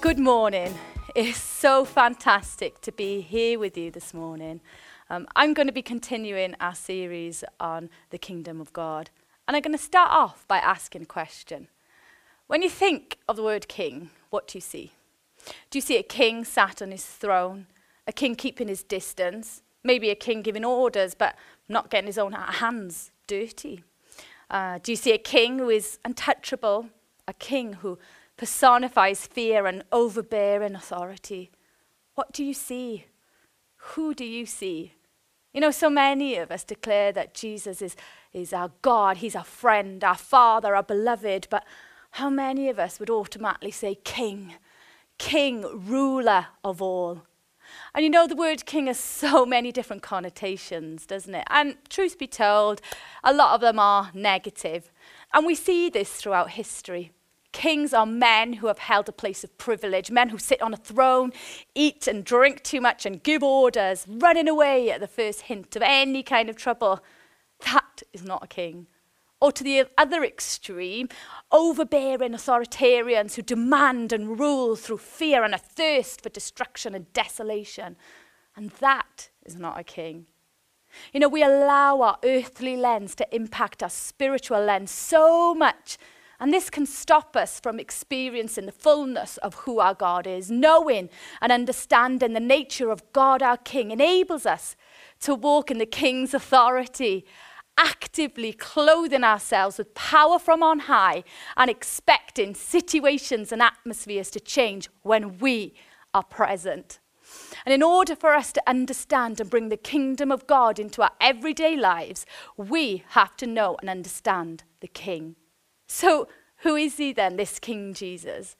Good morning. It's so fantastic to be here with you this morning. Um, I'm going to be continuing our series on the kingdom of God. And I'm going to start off by asking a question. When you think of the word king, what do you see? Do you see a king sat on his throne, a king keeping his distance, maybe a king giving orders but not getting his own hands dirty? Uh, do you see a king who is untouchable, a king who personifies fear and overbearing authority? What do you see? Who do you see? You know, so many of us declare that Jesus is, is our God, He's our friend, our Father, our beloved, but how many of us would automatically say King, King, ruler of all? And you know, the word king has so many different connotations, doesn't it? And truth be told, a lot of them are negative. And we see this throughout history. Kings are men who have held a place of privilege, men who sit on a throne, eat and drink too much, and give orders, running away at the first hint of any kind of trouble. That is not a king. Or to the other extreme, overbearing authoritarians who demand and rule through fear and a thirst for destruction and desolation. And that is not a king. You know, we allow our earthly lens to impact our spiritual lens so much and this can stop us from experiencing the fullness of who our God is. Knowing and understanding the nature of God our King enables us to walk in the King's authority, actively clothing ourselves with power from on high and expecting situations and atmospheres to change when we are present. And in order for us to understand and bring the kingdom of God into our everyday lives, we have to know and understand the King. So, who is he then, this King Jesus?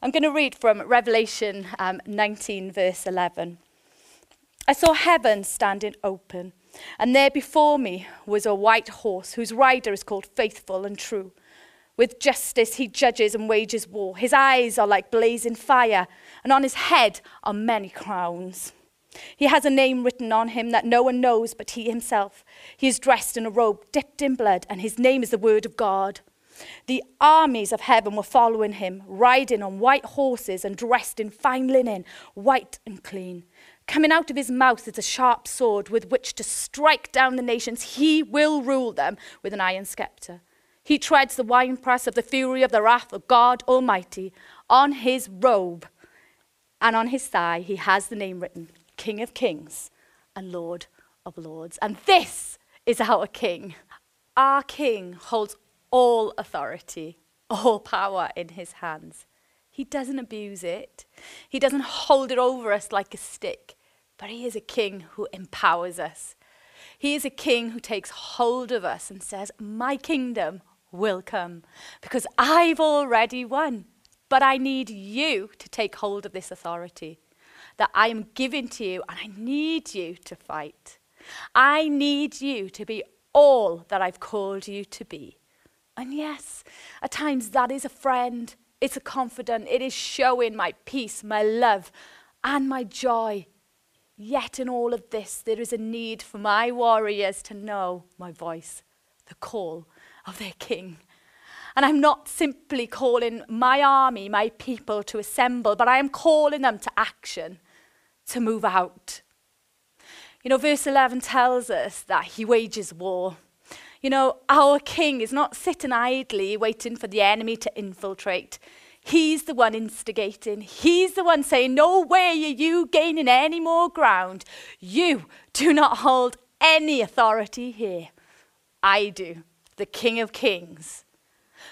I'm going to read from Revelation um, 19, verse 11. I saw heaven standing open, and there before me was a white horse whose rider is called Faithful and True. With justice he judges and wages war. His eyes are like blazing fire, and on his head are many crowns. He has a name written on him that no one knows but he himself. He is dressed in a robe dipped in blood, and his name is the Word of God. The armies of heaven were following him, riding on white horses and dressed in fine linen, white and clean. Coming out of his mouth is a sharp sword with which to strike down the nations. He will rule them with an iron scepter. He treads the winepress of the fury of the wrath of God Almighty. On his robe and on his thigh, he has the name written King of Kings and Lord of Lords. And this is our King. Our King holds all authority, all power in his hands. He doesn't abuse it, he doesn't hold it over us like a stick, but he is a king who empowers us. He is a king who takes hold of us and says, My kingdom will come because I've already won. But I need you to take hold of this authority that I am giving to you, and I need you to fight. I need you to be all that I've called you to be. And yes, at times that is a friend, it's a confidant, it is showing my peace, my love, and my joy. Yet in all of this, there is a need for my warriors to know my voice, the call of their king. And I'm not simply calling my army, my people to assemble, but I am calling them to action, to move out. You know, verse 11 tells us that he wages war. You know, our king is not sitting idly waiting for the enemy to infiltrate. He's the one instigating. He's the one saying, No way are you gaining any more ground. You do not hold any authority here. I do, the King of Kings.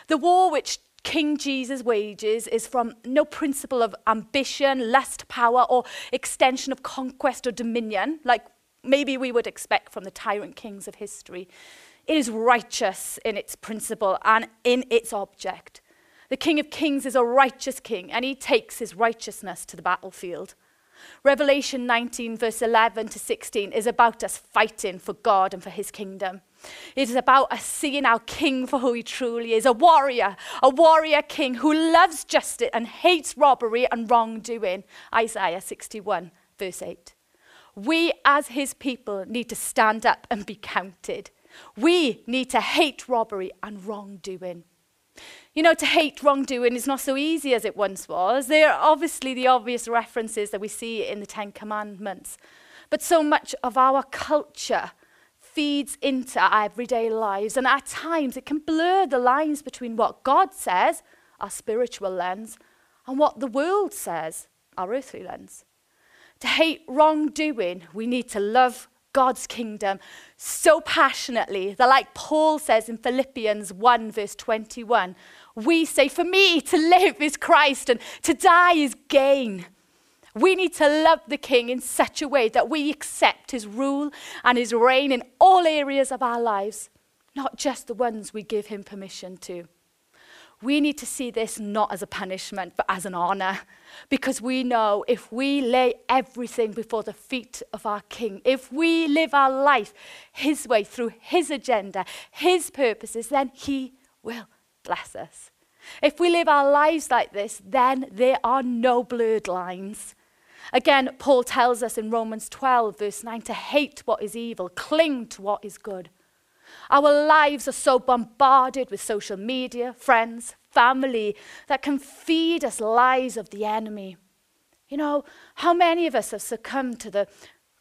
The war which King Jesus wages is from no principle of ambition, lust, power, or extension of conquest or dominion, like maybe we would expect from the tyrant kings of history. It is righteous in its principle and in its object. The King of Kings is a righteous king, and he takes his righteousness to the battlefield. Revelation 19, verse 11 to 16, is about us fighting for God and for his kingdom. It is about us seeing our king for who he truly is a warrior, a warrior king who loves justice and hates robbery and wrongdoing. Isaiah 61, verse 8. We, as his people, need to stand up and be counted. We need to hate robbery and wrongdoing. You know, to hate wrongdoing is not so easy as it once was. There are obviously the obvious references that we see in the Ten Commandments. But so much of our culture feeds into our everyday lives, and at times it can blur the lines between what God says, our spiritual lens, and what the world says, our earthly lens. To hate wrongdoing, we need to love God's kingdom so passionately that, like Paul says in Philippians 1, verse 21, we say, For me to live is Christ and to die is gain. We need to love the King in such a way that we accept his rule and his reign in all areas of our lives, not just the ones we give him permission to. We need to see this not as a punishment, but as an honor. Because we know if we lay everything before the feet of our King, if we live our life His way through His agenda, His purposes, then He will bless us. If we live our lives like this, then there are no blurred lines. Again, Paul tells us in Romans 12, verse 9, to hate what is evil, cling to what is good. Our lives are so bombarded with social media, friends, family that can feed us lies of the enemy. You know, how many of us have succumbed to the,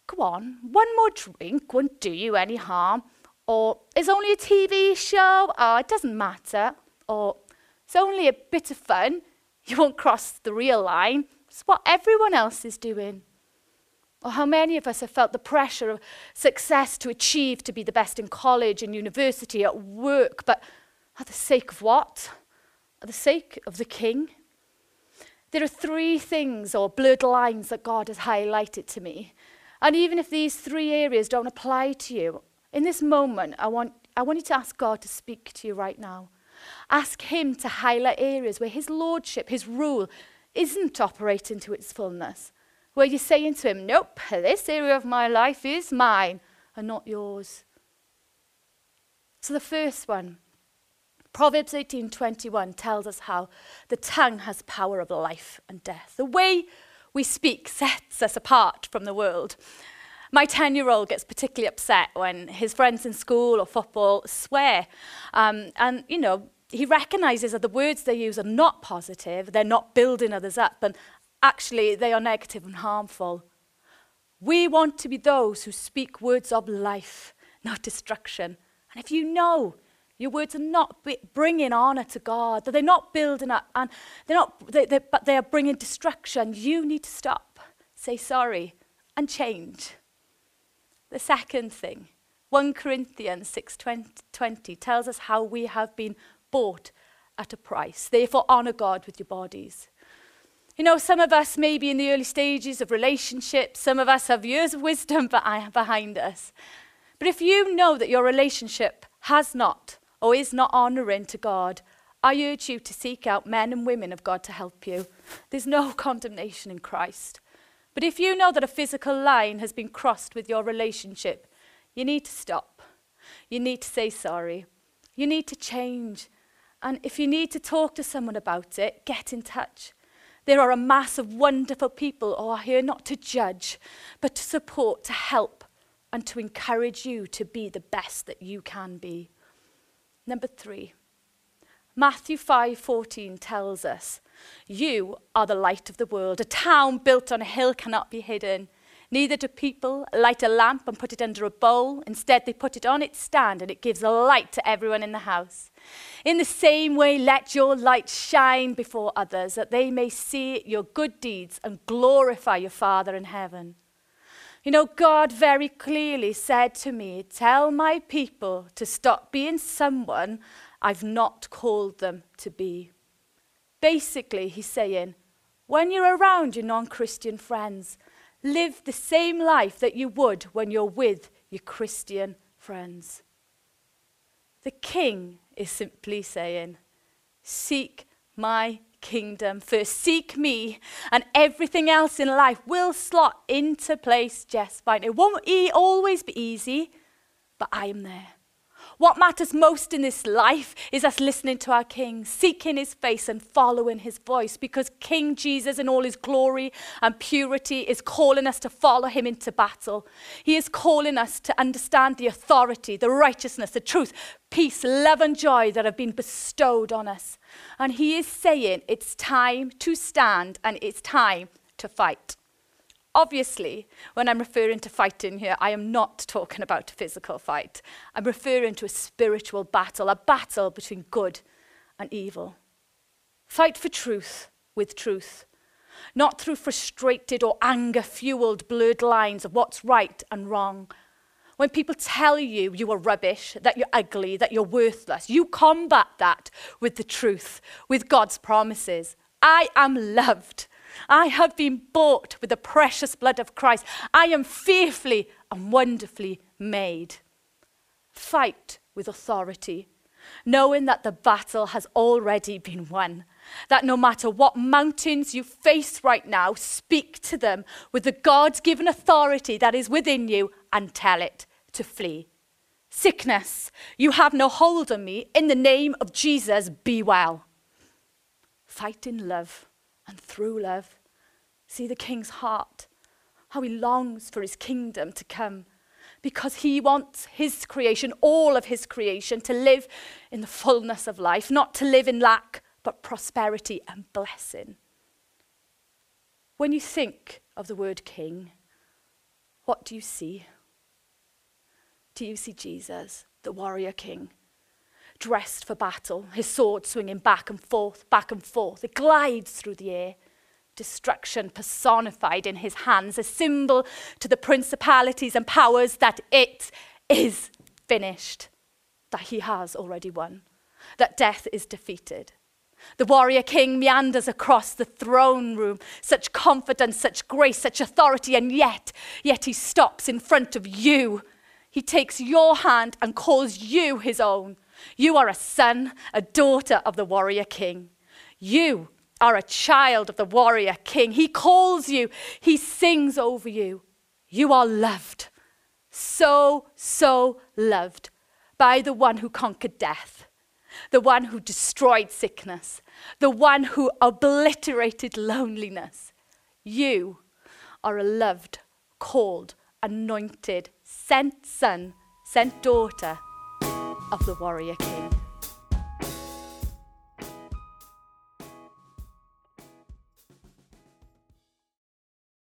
go on, one more drink won't do you any harm, or it's only a TV show, oh, it doesn't matter, or it's only a bit of fun, you won't cross the real line, it's what everyone else is doing. Or how many of us have felt the pressure of success to achieve to be the best in college and university, at work, but at the sake of what? At the sake of the king? There are three things or blurred lines that God has highlighted to me. And even if these three areas don't apply to you, in this moment, I want, I want you to ask God to speak to you right now. Ask Him to highlight areas where His Lordship, His rule, isn't operating to its fullness where you're saying to him, Nope, this area of my life is mine and not yours. So the first one, Proverbs 18:21 tells us how the tongue has power of life and death. The way we speak sets us apart from the world. My 10 year old gets particularly upset when his friends in school or football swear. Um, and, you know, he recognizes that the words they use are not positive, they're not building others up, and actually they are negative and harmful. We want to be those who speak words of life, not destruction. And if you know your words are not bringing honor to God, that they're not building up, and they're not, they, they, but they are bringing destruction, you need to stop, say sorry, and change. The second thing, 1 Corinthians 6:20 tells us how we have been bought at a price. Therefore, honor God with your bodies. You know, some of us may be in the early stages of relationships, some of us have years of wisdom behind us. But if you know that your relationship has not or is not honoring to God, I urge you to seek out men and women of God to help you. There's no condemnation in Christ. But if you know that a physical line has been crossed with your relationship, you need to stop. You need to say sorry. You need to change. And if you need to talk to someone about it, get in touch. There are a mass of wonderful people oh, who are here not to judge, but to support, to help, and to encourage you to be the best that you can be. Number three, Matthew 5:14 tells us, "You are the light of the world. A town built on a hill cannot be hidden. Neither do people light a lamp and put it under a bowl. Instead, they put it on its stand and it gives a light to everyone in the house. In the same way, let your light shine before others, that they may see your good deeds and glorify your Father in heaven. You know, God very clearly said to me, Tell my people to stop being someone I've not called them to be. Basically, he's saying, when you're around your non Christian friends, live the same life that you would when you're with your Christian friends. The king is simply saying, Seek my kingdom first. Seek me, and everything else in life will slot into place just fine. It won't e- always be easy, but I am there. What matters most in this life is us listening to our King, seeking his face and following his voice because King Jesus, in all his glory and purity, is calling us to follow him into battle. He is calling us to understand the authority, the righteousness, the truth, peace, love, and joy that have been bestowed on us. And he is saying it's time to stand and it's time to fight. Obviously, when I'm referring to fighting here, I am not talking about a physical fight. I'm referring to a spiritual battle, a battle between good and evil. Fight for truth with truth, not through frustrated or anger fueled blurred lines of what's right and wrong. When people tell you you are rubbish, that you're ugly, that you're worthless, you combat that with the truth, with God's promises. I am loved. I have been bought with the precious blood of Christ. I am fearfully and wonderfully made. Fight with authority, knowing that the battle has already been won. That no matter what mountains you face right now, speak to them with the God given authority that is within you and tell it to flee. Sickness, you have no hold on me. In the name of Jesus, be well. Fight in love and through love. See the king's heart, how he longs for his kingdom to come because he wants his creation, all of his creation, to live in the fullness of life, not to live in lack, but prosperity and blessing. When you think of the word king, what do you see? Do you see Jesus, the warrior king? Dressed for battle, his sword swinging back and forth, back and forth. It glides through the air. Destruction personified in his hands, a symbol to the principalities and powers that it is finished, that he has already won, that death is defeated. The warrior king meanders across the throne room, such confidence, such grace, such authority, and yet, yet he stops in front of you. He takes your hand and calls you his own. You are a son, a daughter of the warrior king. You are a child of the warrior king. He calls you, he sings over you. You are loved, so, so loved by the one who conquered death, the one who destroyed sickness, the one who obliterated loneliness. You are a loved, called, anointed, sent son, sent daughter of the Warrior King.